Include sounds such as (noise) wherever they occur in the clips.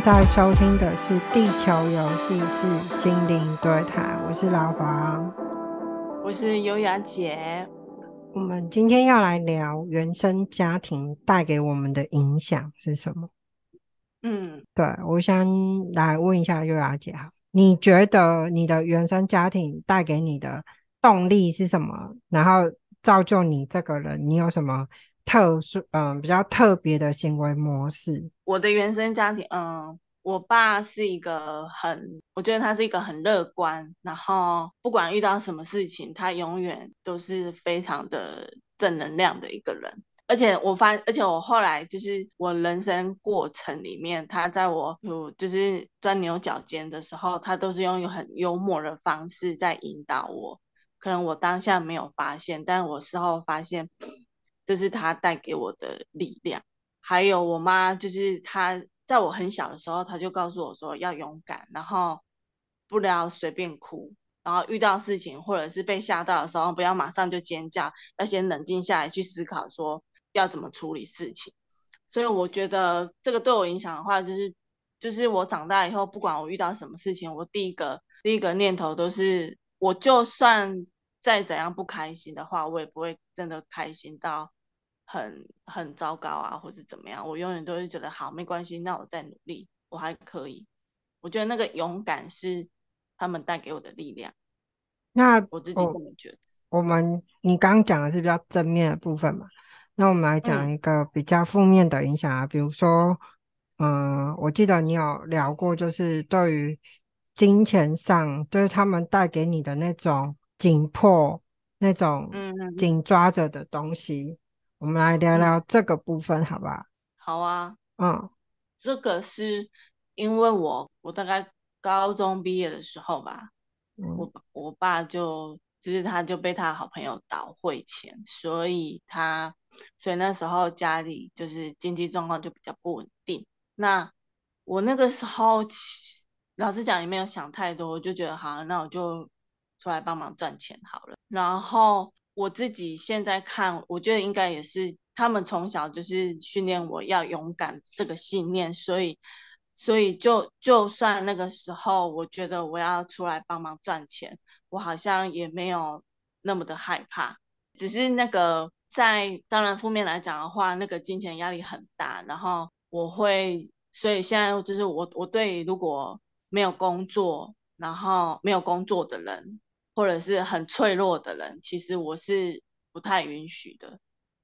在收听的是《地球游戏是心灵对谈》，我是老黄，我是优雅姐。我们今天要来聊原生家庭带给我们的影响是什么？嗯，对，我先来问一下优雅姐哈，你觉得你的原生家庭带给你的动力是什么？然后造就你这个人，你有什么？特殊，嗯，比较特别的行为模式。我的原生家庭，嗯，我爸是一个很，我觉得他是一个很乐观，然后不管遇到什么事情，他永远都是非常的正能量的一个人。而且我发，而且我后来就是我人生过程里面，他在我有就是钻牛角尖的时候，他都是用一个很幽默的方式在引导我。可能我当下没有发现，但我事后发现。这是他带给我的力量，还有我妈，就是她在我很小的时候，她就告诉我说要勇敢，然后不要随便哭，然后遇到事情或者是被吓到的时候，不要马上就尖叫，要先冷静下来去思考说要怎么处理事情。所以我觉得这个对我影响的话，就是就是我长大以后，不管我遇到什么事情，我第一个第一个念头都是，我就算再怎样不开心的话，我也不会真的开心到。很很糟糕啊，或是怎么样？我永远都会觉得好，没关系，那我再努力，我还可以。我觉得那个勇敢是他们带给我的力量。那我自己这么觉得。我们你刚刚讲的是比较正面的部分嘛？那我们来讲一个比较负面的影响啊，嗯、比如说，嗯，我记得你有聊过，就是对于金钱上，就是他们带给你的那种紧迫、那种紧抓着的东西。嗯我们来聊聊这个部分，好不好？好啊，嗯，这个是因为我我大概高中毕业的时候吧，嗯、我我爸就就是他就被他好朋友倒汇钱，所以他所以那时候家里就是经济状况就比较不稳定。那我那个时候老实讲也没有想太多，我就觉得好，那我就出来帮忙赚钱好了，然后。我自己现在看，我觉得应该也是他们从小就是训练我要勇敢这个信念，所以，所以就就算那个时候，我觉得我要出来帮忙赚钱，我好像也没有那么的害怕，只是那个在当然负面来讲的话，那个金钱压力很大，然后我会，所以现在就是我我对如果没有工作，然后没有工作的人。或者是很脆弱的人，其实我是不太允许的。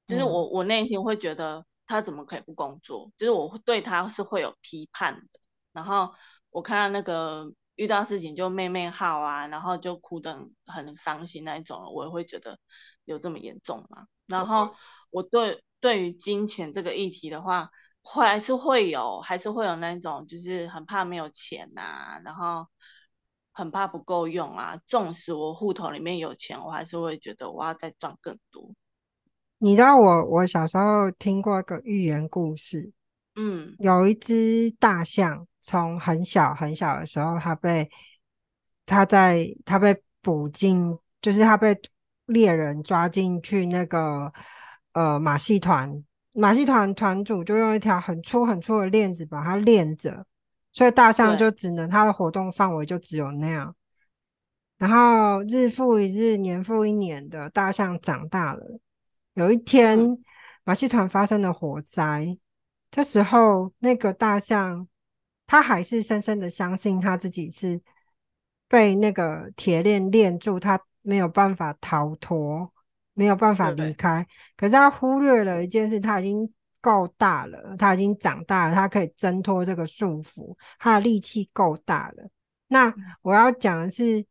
就是我，我内心会觉得他怎么可以不工作？就是我对他是会有批判的。然后我看到那个遇到事情就妹妹号啊，然后就哭得很伤心那一种，我也会觉得有这么严重吗？然后我对对于金钱这个议题的话，还是会有，还是会有那种，就是很怕没有钱呐、啊，然后。很怕不够用啊！纵使我户头里面有钱，我还是会觉得我要再赚更多。你知道我我小时候听过一个寓言故事，嗯，有一只大象从很小很小的时候，它被它在它被捕进，就是它被猎人抓进去那个呃马戏团，马戏团团主就用一条很粗很粗的链子把它链着。所以大象就只能它的活动范围就只有那样，然后日复一日，年复一年的大象长大了。有一天，马戏团发生了火灾，这时候那个大象，它还是深深的相信它自己是被那个铁链链住，它没有办法逃脱，没有办法离开。可是它忽略了一件事，它已经。够大了，他已经长大了，他可以挣脱这个束缚，他的力气够大了。那我要讲的是，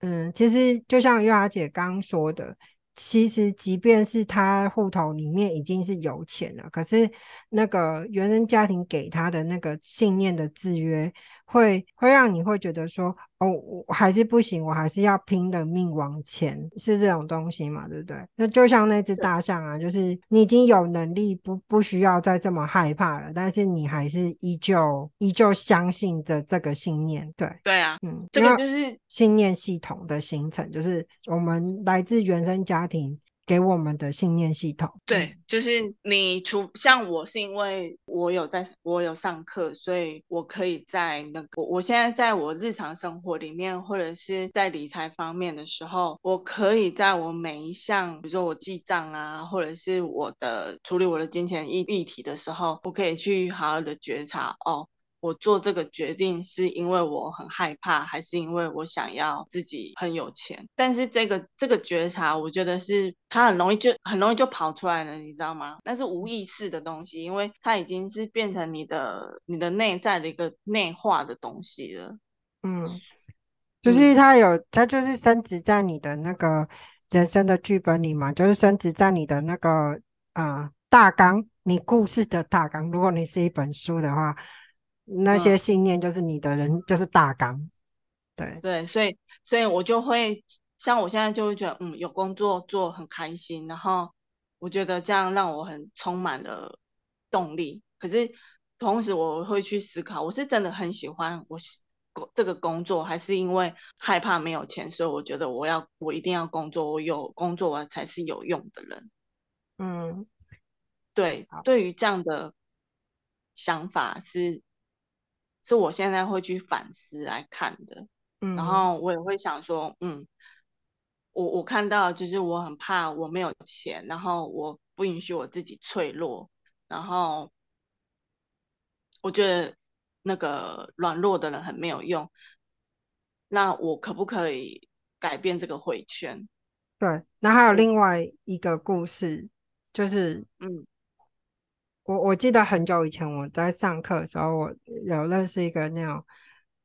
嗯，其实就像月雅姐刚刚说的，其实即便是他户头里面已经是有钱了，可是那个原生家庭给他的那个信念的制约。会会让你会觉得说，哦，我还是不行，我还是要拼了命往前，是这种东西嘛，对不对？那就像那只大象啊，就是你已经有能力不不需要再这么害怕了，但是你还是依旧依旧相信着这个信念，对对啊，嗯，这个就是信念系统的形成，就是我们来自原生家庭给我们的信念系统。对，就是你除像我是因为我有在我有上课，所以我可以在那个我现在在我日常生活里面，或者是在理财方面的时候，我可以在我每一项，比如说我记账啊，或者是我的处理我的金钱议议题的时候，我可以去好好的觉察哦。我做这个决定是因为我很害怕，还是因为我想要自己很有钱？但是这个这个觉察，我觉得是它很容易就很容易就跑出来了，你知道吗？那是无意识的东西，因为它已经是变成你的你的内在的一个内化的东西了。嗯，就是它有，它就是升值在你的那个人生的剧本里嘛，就是升值在你的那个啊、呃、大纲，你故事的大纲。如果你是一本书的话。那些信念就是你的人，嗯、就是大纲，对对，所以所以我就会像我现在就会觉得，嗯，有工作做很开心，然后我觉得这样让我很充满了动力。可是同时我会去思考，我是真的很喜欢我这个工作，还是因为害怕没有钱，所以我觉得我要我一定要工作，我有工作我才是有用的人。嗯，对，对于这样的想法是。是我现在会去反思来看的，嗯，然后我也会想说，嗯，我我看到就是我很怕我没有钱，然后我不允许我自己脆弱，然后我觉得那个软弱的人很没有用，那我可不可以改变这个回圈？对，那还有另外一个故事，就是嗯。我我记得很久以前我在上课的时候，我有认识一个那种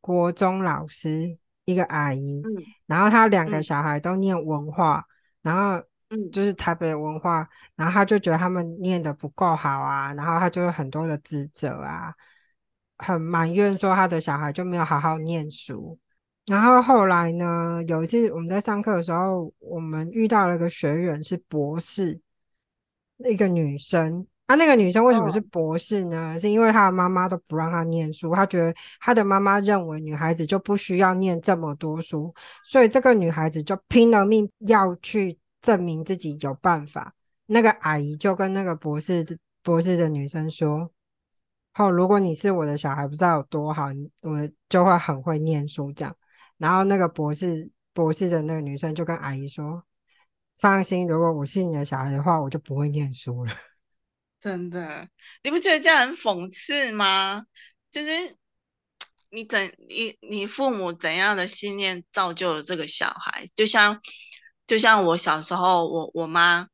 国中老师，一个阿姨，嗯，然后她两个小孩都念文化，嗯，然后嗯，就是台北文化，然后她就觉得他们念的不够好啊，然后她就有很多的自责啊，很埋怨说她的小孩就没有好好念书。然后后来呢，有一次我们在上课的时候，我们遇到了一个学员是博士，一个女生。他、啊、那个女生为什么是博士呢？哦、是因为她的妈妈都不让她念书，她觉得她的妈妈认为女孩子就不需要念这么多书，所以这个女孩子就拼了命要去证明自己有办法。那个阿姨就跟那个博士的博士的女生说：“哦，如果你是我的小孩，不知道有多好，我就会很会念书。”这样，然后那个博士博士的那个女生就跟阿姨说：“放心，如果我是你的小孩的话，我就不会念书了。”真的，你不觉得这样很讽刺吗？就是 (tsk) 你怎你你父母怎样的信念造就了这个小孩？就像就像我小时候，我我妈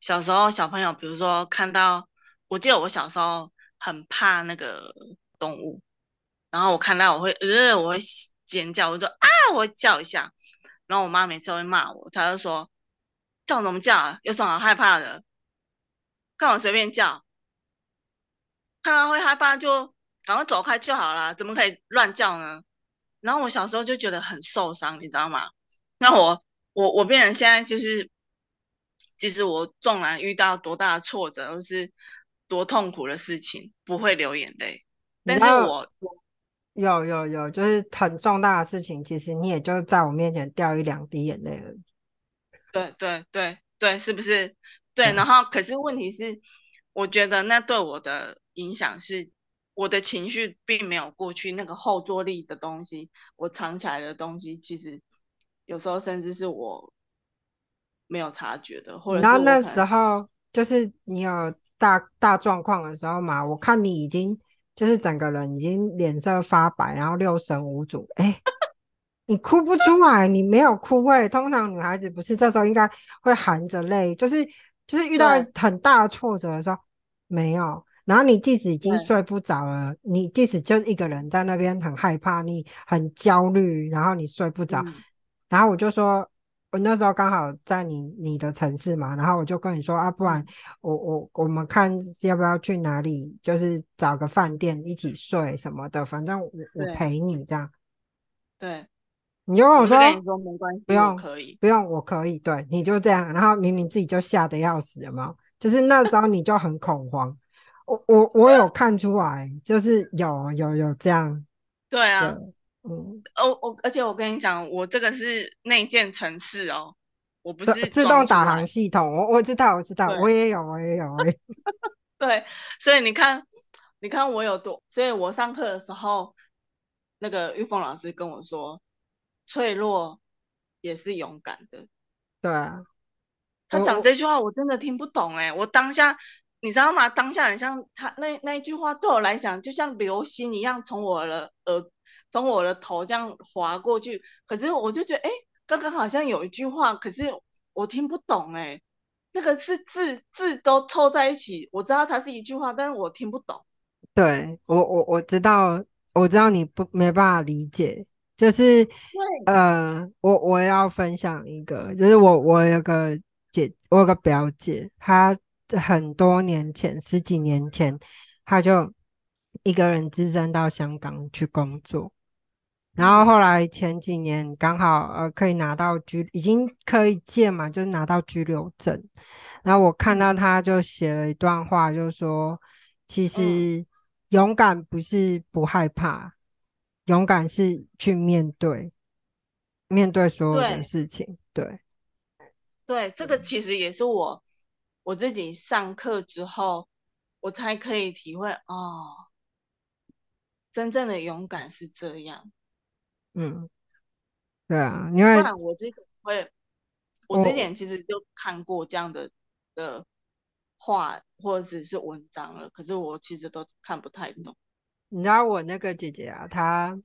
小时候小朋友，比如说看到，我记得我小时候很怕那个动物，然后我看到我会呃我会尖叫，我就啊我会叫一下，然后我妈每次会骂我，她就说叫什么叫？有什么好害怕的？看我随便叫，看到会害怕就赶快走开就好了，怎么可以乱叫呢？然后我小时候就觉得很受伤，你知道吗？那我我我变成现在就是，其实我纵然遇到多大的挫折或是多痛苦的事情，不会流眼泪。但是我有有有，就是很重大的事情，其实你也就在我面前掉一两滴眼泪而已。对对对对，是不是？对，然后可是问题是，我觉得那对我的影响是，我的情绪并没有过去那个后坐力的东西，我藏起来的东西，其实有时候甚至是我没有察觉的。或者然后那时候就是你有大大状况的时候嘛，我看你已经就是整个人已经脸色发白，然后六神无主，哎。你哭不出来，你没有哭会，通常女孩子不是这时候应该会含着泪，就是。就是遇到很大的挫折的时候，没有。然后你即使已经睡不着了，你即使就一个人在那边很害怕，你很焦虑，然后你睡不着。嗯、然后我就说，我那时候刚好在你你的城市嘛，然后我就跟你说啊，不然我我我们看要不要去哪里，就是找个饭店一起睡什么的，反正我我陪你这样。对。你就跟我说，我跟你说没关系，不用可以，不用我可以，对，你就这样，然后明明自己就吓得要死，有没有？就是那时候你就很恐慌，我我我有 (laughs) 看出来，就是有有有这样，对啊，对嗯，哦我而且我跟你讲，我这个是内建城市哦，我不是自动导航系统，我我知道，我知道，我也有，我也有，我也有。(laughs) 对，所以你看，你看我有多，所以我上课的时候，那个玉凤老师跟我说，脆弱也是勇敢的。对啊，他讲这句话我真的听不懂哎，我当下你知道吗？当下很像他那那一句话对我来讲，就像流星一样从我的耳从我的头这样划过去。可是我就觉得，哎，刚刚好像有一句话，可是我听不懂哎。那个是字字都凑在一起，我知道它是一句话，但是我听不懂。对，我我我知道，我知道你不没办法理解，就是呃，我我要分享一个，就是我我有个姐，我有个表姐，她很多年前，十几年前，她就一个人自身到香港去工作。然后后来前几年刚好呃可以拿到居已经可以借嘛，就是拿到居留证。然后我看到她就写了一段话，就是说其实勇敢不是不害怕，勇敢是去面对面对所有的事情。对对，这个其实也是我我自己上课之后我才可以体会哦，真正的勇敢是这样。嗯，对啊，因为我之前会，我之前其实就看过这样的的话或者是文章了，可是我其实都看不太懂。你知道我那个姐姐啊，她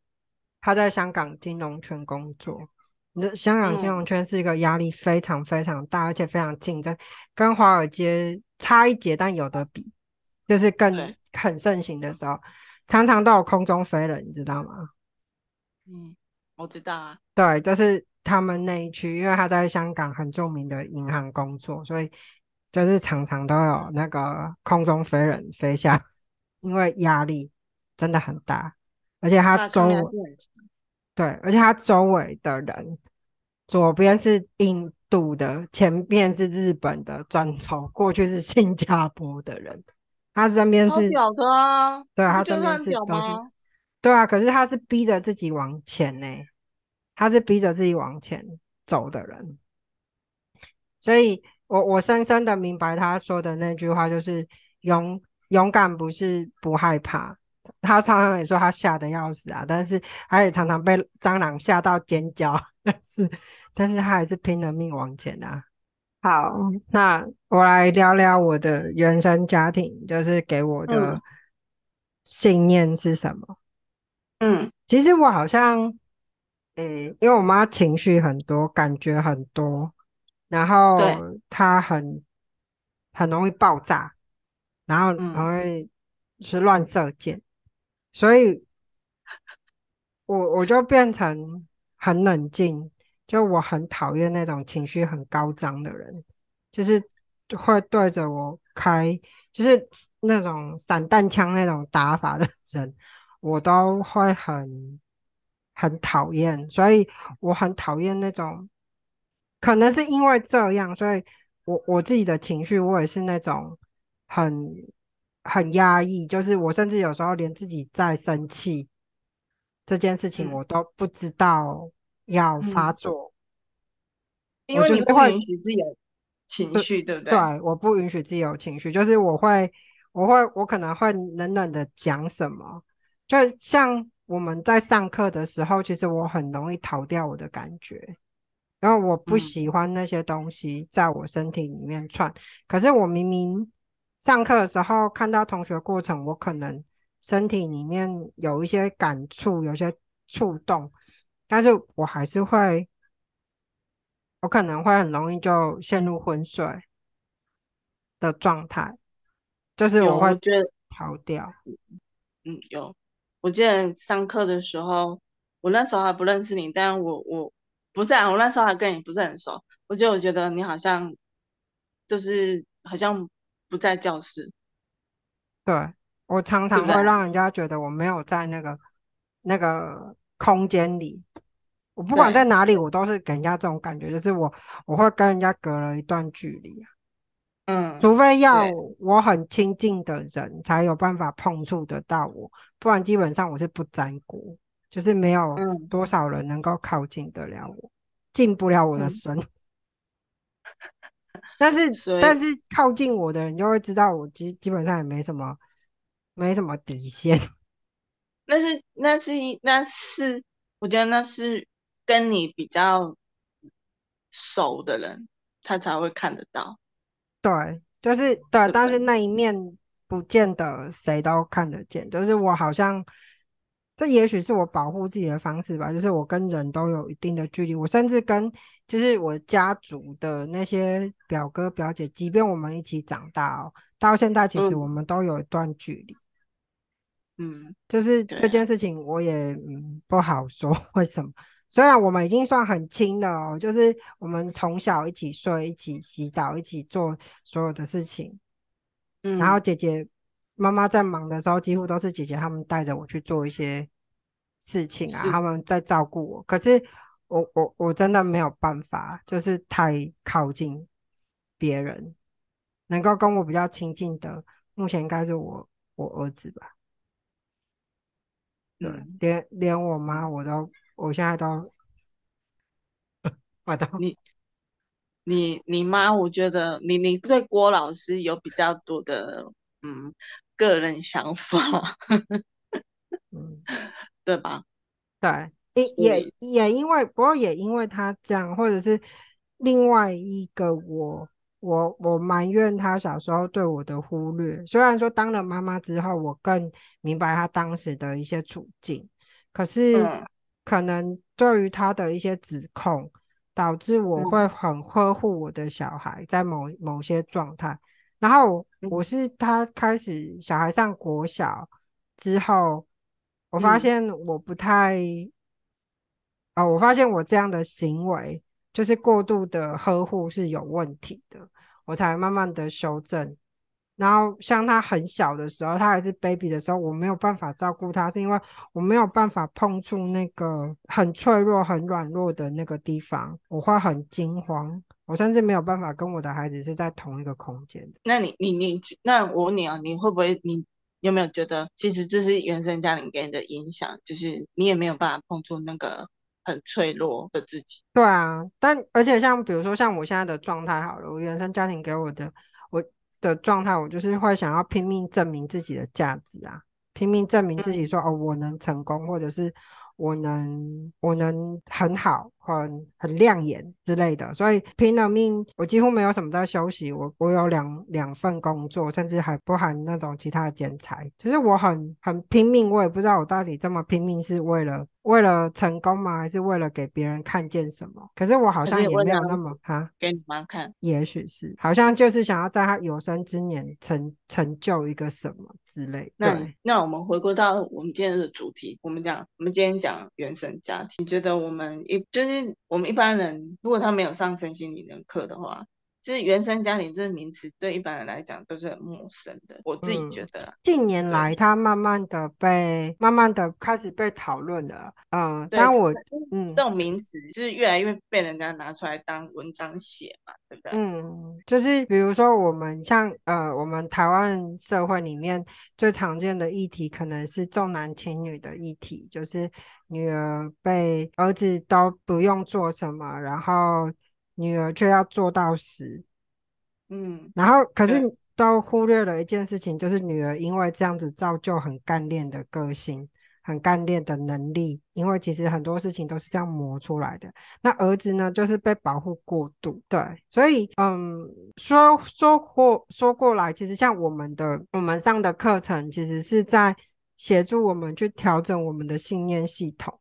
她在香港金融圈工作，你的香港金融圈是一个压力非常非常大，嗯、而且非常竞争，跟华尔街差一截，但有的比，就是更很盛行的时候，常常都有空中飞人，你知道吗？嗯，我知道啊。对，就是他们那一区，因为他在香港很著名的银行工作，所以就是常常都有那个空中飞人飞下，(laughs) 因为压力真的很大，而且他周围，对，而且他周围的人，左边是印度的，前面是日本的，转头过去是新加坡的人，他身边是屌的啊，对，他身边是都是。对啊，可是他是逼着自己往前呢，他是逼着自己往前走的人，所以我我深深的明白他说的那句话，就是勇勇敢不是不害怕，他常常也说他吓得要死啊，但是他也常常被蟑螂吓到尖叫，但是但是他还是拼了命往前啊。好，那我来聊聊我的原生家庭，就是给我的信念是什么？嗯嗯，其实我好像，诶、欸，因为我妈情绪很多，感觉很多，然后她很很容易爆炸，然后很会是乱射箭，所以我我就变成很冷静，就我很讨厌那种情绪很高涨的人，就是会对着我开，就是那种散弹枪那种打法的人。我都会很很讨厌，所以我很讨厌那种，可能是因为这样，所以我我自己的情绪，我也是那种很很压抑，就是我甚至有时候连自己在生气这件事情，我都不知道要发作，嗯、因为你不允许自己有情绪，对不对？对，我不允许自己有情绪，就是我会，我会，我可能会冷冷的讲什么。就像我们在上课的时候，其实我很容易逃掉我的感觉，然后我不喜欢那些东西在我身体里面窜。可是我明明上课的时候看到同学过程，我可能身体里面有一些感触，有些触动，但是我还是会，我可能会很容易就陷入昏睡的状态，就是我会逃掉。嗯，有。我记得上课的时候，我那时候还不认识你，但我我不是啊，我那时候还跟你不是很熟。我就我觉得你好像就是好像不在教室。对，我常常会让人家觉得我没有在那个那个空间里。我不管在哪里，我都是给人家这种感觉，就是我我会跟人家隔了一段距离啊。嗯，除非要我很亲近的人才有办法碰触得到我，不然基本上我是不沾锅，就是没有多少人能够靠近得了我，进不了我的身。但是但是靠近我的人就会知道我基基本上也没什么没什么底线。(laughs) 那是那是一那是我觉得那是跟你比较熟的人，他才会看得到。对，就是对，对，但是那一面不见得谁都看得见。就是我好像，这也许是我保护自己的方式吧。就是我跟人都有一定的距离，我甚至跟就是我家族的那些表哥表姐，即便我们一起长大哦，到现在其实我们都有一段距离。嗯，就是这件事情我也嗯不好说 (laughs) 为什么。虽然我们已经算很亲了哦，就是我们从小一起睡、一起洗澡、一起做所有的事情。嗯，然后姐姐、妈妈在忙的时候，几乎都是姐姐他们带着我去做一些事情啊，他们在照顾我。可是我我我真的没有办法，就是太靠近别人，能够跟我比较亲近的，目前应该是我我儿子吧。对，嗯，连连我妈我都。我现在都，(laughs) 我都你你你妈，我觉得你你对郭老师有比较多的嗯个人想法，嗯，(laughs) 对吧？对，也也也因为，不过也因为他这样，或者是另外一个我我我埋怨他小时候对我的忽略。虽然说当了妈妈之后，我更明白他当时的一些处境，可是。嗯可能对于他的一些指控，导致我会很呵护我的小孩，在某某些状态。然后我是他开始小孩上国小之后，我发现我不太，哦，我发现我这样的行为就是过度的呵护是有问题的，我才慢慢的修正。然后像他很小的时候，他还是 baby 的时候，我没有办法照顾他，是因为我没有办法碰触那个很脆弱、很软弱的那个地方，我会很惊慌，我甚至没有办法跟我的孩子是在同一个空间。那你、你、你，那我问你啊，你会不会？你有没有觉得，其实就是原生家庭给你的影响，就是你也没有办法碰触那个很脆弱的自己？对啊，但而且像比如说像我现在的状态好了，我原生家庭给我的我。的状态，我就是会想要拼命证明自己的价值啊，拼命证明自己说，说哦，我能成功，或者是我能，我能很好。很很亮眼之类的，所以拼了命，我几乎没有什么在休息。我我有两两份工作，甚至还不含那种其他的剪裁。就是我很很拼命，我也不知道我到底这么拼命是为了为了成功吗？还是为了给别人看见什么？可是我好像也没有那么哈，给你妈看，也许是，好像就是想要在他有生之年成成就一个什么之类。那那我们回归到我们今天的主题，我们讲我们今天讲原生家庭，你觉得我们一就是。我们一般人如果他没有上身心灵的课的话，其实原生家庭这个名词对一般人来讲都是很陌生的。我自己觉得，嗯、近年来它慢慢的被慢慢的开始被讨论了。嗯，但我嗯，这种名词就是越来越被人家拿出来当文章写嘛，对不对？嗯，就是比如说我们像呃，我们台湾社会里面最常见的议题，可能是重男轻女的议题，就是。女儿被儿子都不用做什么，然后女儿却要做到死。嗯，然后可是都忽略了一件事情，就是女儿因为这样子造就很干练的个性，很干练的能力。因为其实很多事情都是这样磨出来的。那儿子呢，就是被保护过度。对，所以嗯，说说过说过来，其实像我们的我们上的课程，其实是在。协助我们去调整我们的信念系统，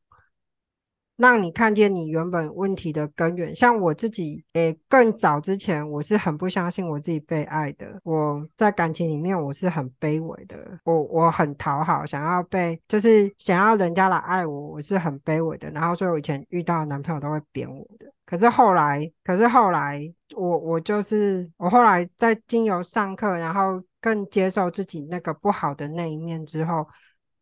让你看见你原本问题的根源。像我自己，诶，更早之前我是很不相信我自己被爱的。我在感情里面我是很卑微的，我我很讨好，想要被，就是想要人家来爱我，我是很卑微的。然后所以我以前遇到的男朋友都会扁我的。可是后来，可是后来，我我就是我后来在经由上课，然后更接受自己那个不好的那一面之后。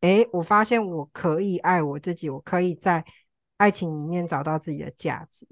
诶，我发现我可以爱我自己，我可以在爱情里面找到自己的价值，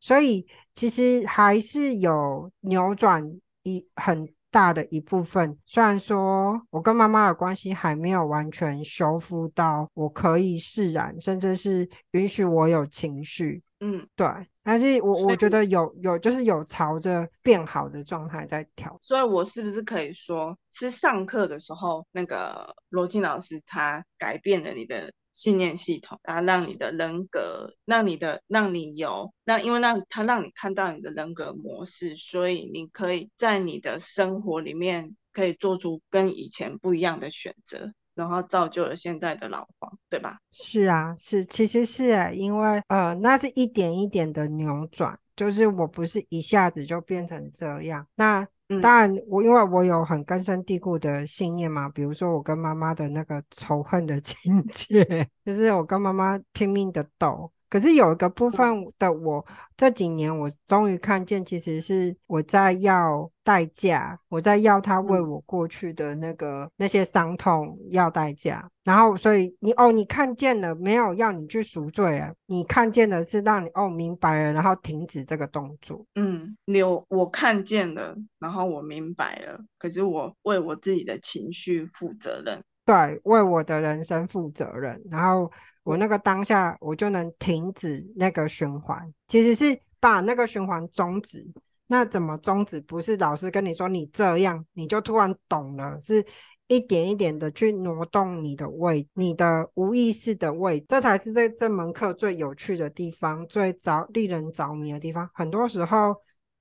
所以其实还是有扭转一很大的一部分。虽然说我跟妈妈的关系还没有完全修复到我可以释然，甚至是允许我有情绪，嗯，对。但是我我觉得有有就是有朝着变好的状态在调。所以我是不是可以说，是上课的时候，那个罗晋老师他改变了你的信念系统，然后让你的人格，让你的让你有让，因为让他让你看到你的人格模式，所以你可以在你的生活里面可以做出跟以前不一样的选择。然后造就了现在的老黄，对吧？是啊，是，其实是哎，因为呃，那是一点一点的扭转，就是我不是一下子就变成这样。那当然，我因为我有很根深蒂固的信念嘛，比如说我跟妈妈的那个仇恨的 (laughs) 情节，就是我跟妈妈拼命的斗。可是有一个部分的我，这几年我终于看见，其实是我在要代价，我在要他为我过去的那个那些伤痛要代价。然后，所以你哦，你看见了，没有要你去赎罪啊？你看见的是让你哦明白了，然后停止这个动作。嗯，有我看见了，然后我明白了。可是我为我自己的情绪负责任，对，为我的人生负责任，然后。我那个当下，我就能停止那个循环，其实是把那个循环终止。那怎么终止？不是老师跟你说你这样，你就突然懂了，是一点一点的去挪动你的位，你的无意识的位，这才是这这门课最有趣的地方，最着令人着迷的地方。很多时候，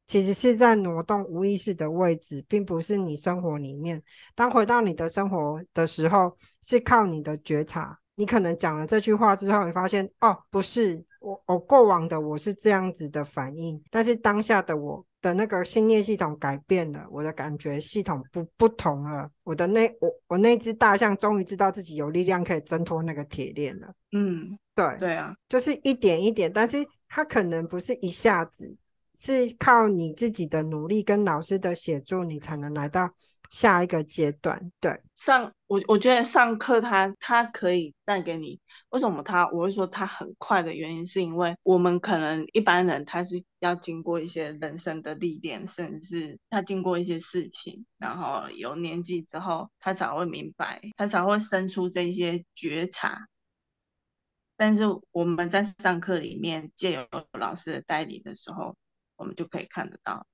其实是在挪动无意识的位置，并不是你生活里面。当回到你的生活的时候，是靠你的觉察。你可能讲了这句话之后，你发现哦，不是我，我过往的我是这样子的反应，但是当下的我的那个信念系统改变了，我的感觉系统不不同了，我的那我我那只大象终于知道自己有力量可以挣脱那个铁链了。嗯，对对啊，就是一点一点，但是它可能不是一下子，是靠你自己的努力跟老师的协助，你才能来到。下一个阶段，对上我我觉得上课他他可以带给你，为什么他我会说他很快的原因，是因为我们可能一般人他是要经过一些人生的历练，甚至他经过一些事情，然后有年纪之后，他才会明白，他才会生出这些觉察。但是我们在上课里面借由老师的带领的时候，我们就可以看得到，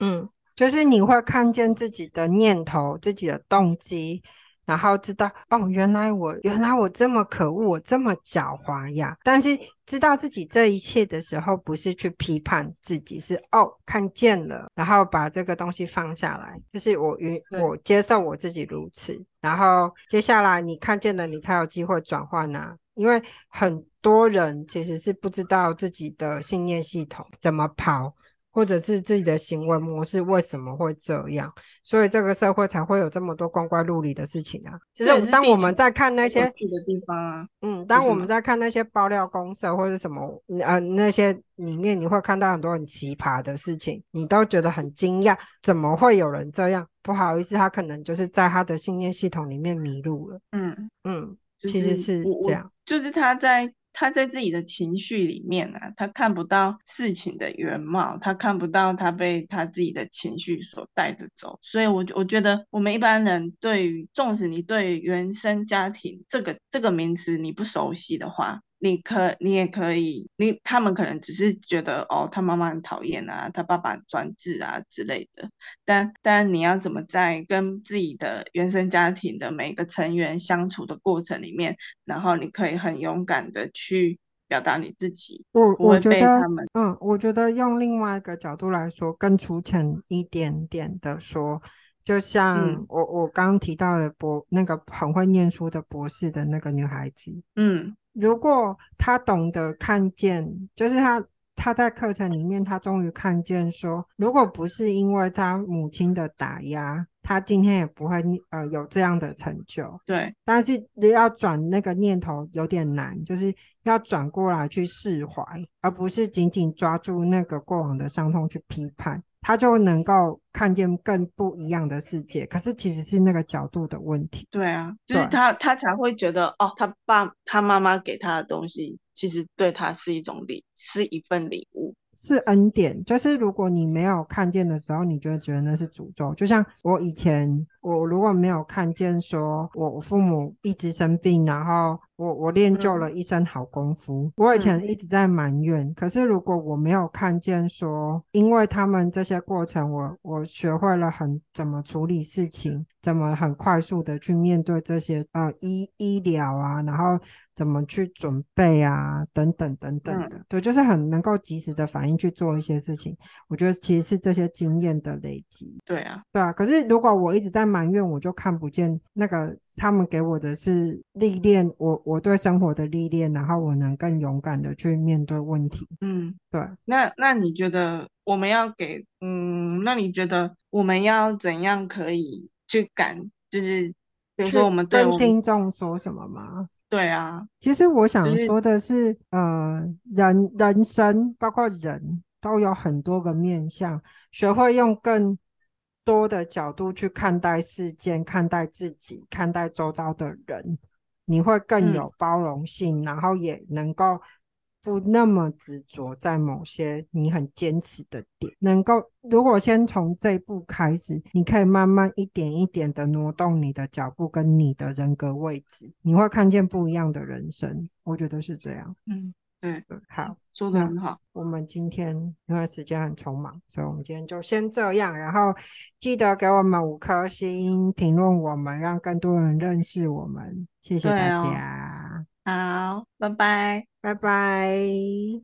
嗯。就是你会看见自己的念头、自己的动机，然后知道哦，原来我原来我这么可恶，我这么狡猾呀。但是知道自己这一切的时候，不是去批判自己，是哦，看见了，然后把这个东西放下来。就是我允我接受我自己如此，然后接下来你看见了，你才有机会转换呐。因为很多人其实是不知道自己的信念系统怎么跑。或者是自己的行为模式为什么会这样？所以这个社会才会有这么多光怪陆离的事情啊！就是当我们在看那些去的地方啊，嗯，当我们在看那些爆料公社或者什么呃那些里面，你会看到很多很奇葩的事情，你都觉得很惊讶，怎么会有人这样？不好意思，他可能就是在他的信念系统里面迷路了。嗯嗯，其实是这样，就是他在。他在自己的情绪里面啊，他看不到事情的原貌，他看不到他被他自己的情绪所带着走，所以我我觉得我们一般人对于，纵使你对原生家庭这个这个名词你不熟悉的话。你可，你也可以，你他们可能只是觉得哦，他妈妈很讨厌啊，他爸爸专制啊之类的。但但你要怎么在跟自己的原生家庭的每个成员相处的过程里面，然后你可以很勇敢的去表达你自己，我我觉得他们。嗯，我觉得用另外一个角度来说，更粗浅一点点的说，就像我、嗯、我刚提到的博那个很会念书的博士的那个女孩子，嗯。如果他懂得看见，就是他他在课程里面，他终于看见说，如果不是因为他母亲的打压，他今天也不会呃有这样的成就。对，但是要转那个念头有点难，就是要转过来去释怀，而不是紧紧抓住那个过往的伤痛去批判。他就能够看见更不一样的世界，可是其实是那个角度的问题。对啊，就是他他才会觉得哦，他爸他妈妈给他的东西，其实对他是一种礼，是一份礼物，是恩典。就是如果你没有看见的时候，你就会觉得那是诅咒。就像我以前，我如果没有看见说我父母一直生病，然后我我练就了一身好功夫。嗯、我以前一直在埋怨，嗯、可是如果我没有看见说，因为他们这些过程我，我我学会了很怎么处理事情，怎么很快速的去面对这些呃医医疗啊，然后怎么去准备啊，等等等等的，嗯、对，就是很能够及时的反应去做一些事情。我觉得其实是这些经验的累积。对啊，对啊。可是如果我一直在埋怨，我就看不见那个。他们给我的是历练，我我对生活的历练，然后我能更勇敢的去面对问题。嗯，对。那那你觉得我们要给，嗯，那你觉得我们要怎样可以去感，就是比如说我们对我们听众说什么吗？对啊，其实我想说的是，就是、呃，人人生包括人都有很多个面向，学会用更。多的角度去看待事件，看待自己，看待周遭的人，你会更有包容性，嗯、然后也能够不那么执着在某些你很坚持的点。能够如果先从这一步开始，你可以慢慢一点一点的挪动你的脚步跟你的人格位置，你会看见不一样的人生。我觉得是这样。嗯。对，好，说的很好。我们今天因为时间很匆忙，所以我们今天就先这样。然后记得给我们五颗星评论，我们让更多人认识我们。谢谢大家。哦、好，拜拜，拜拜。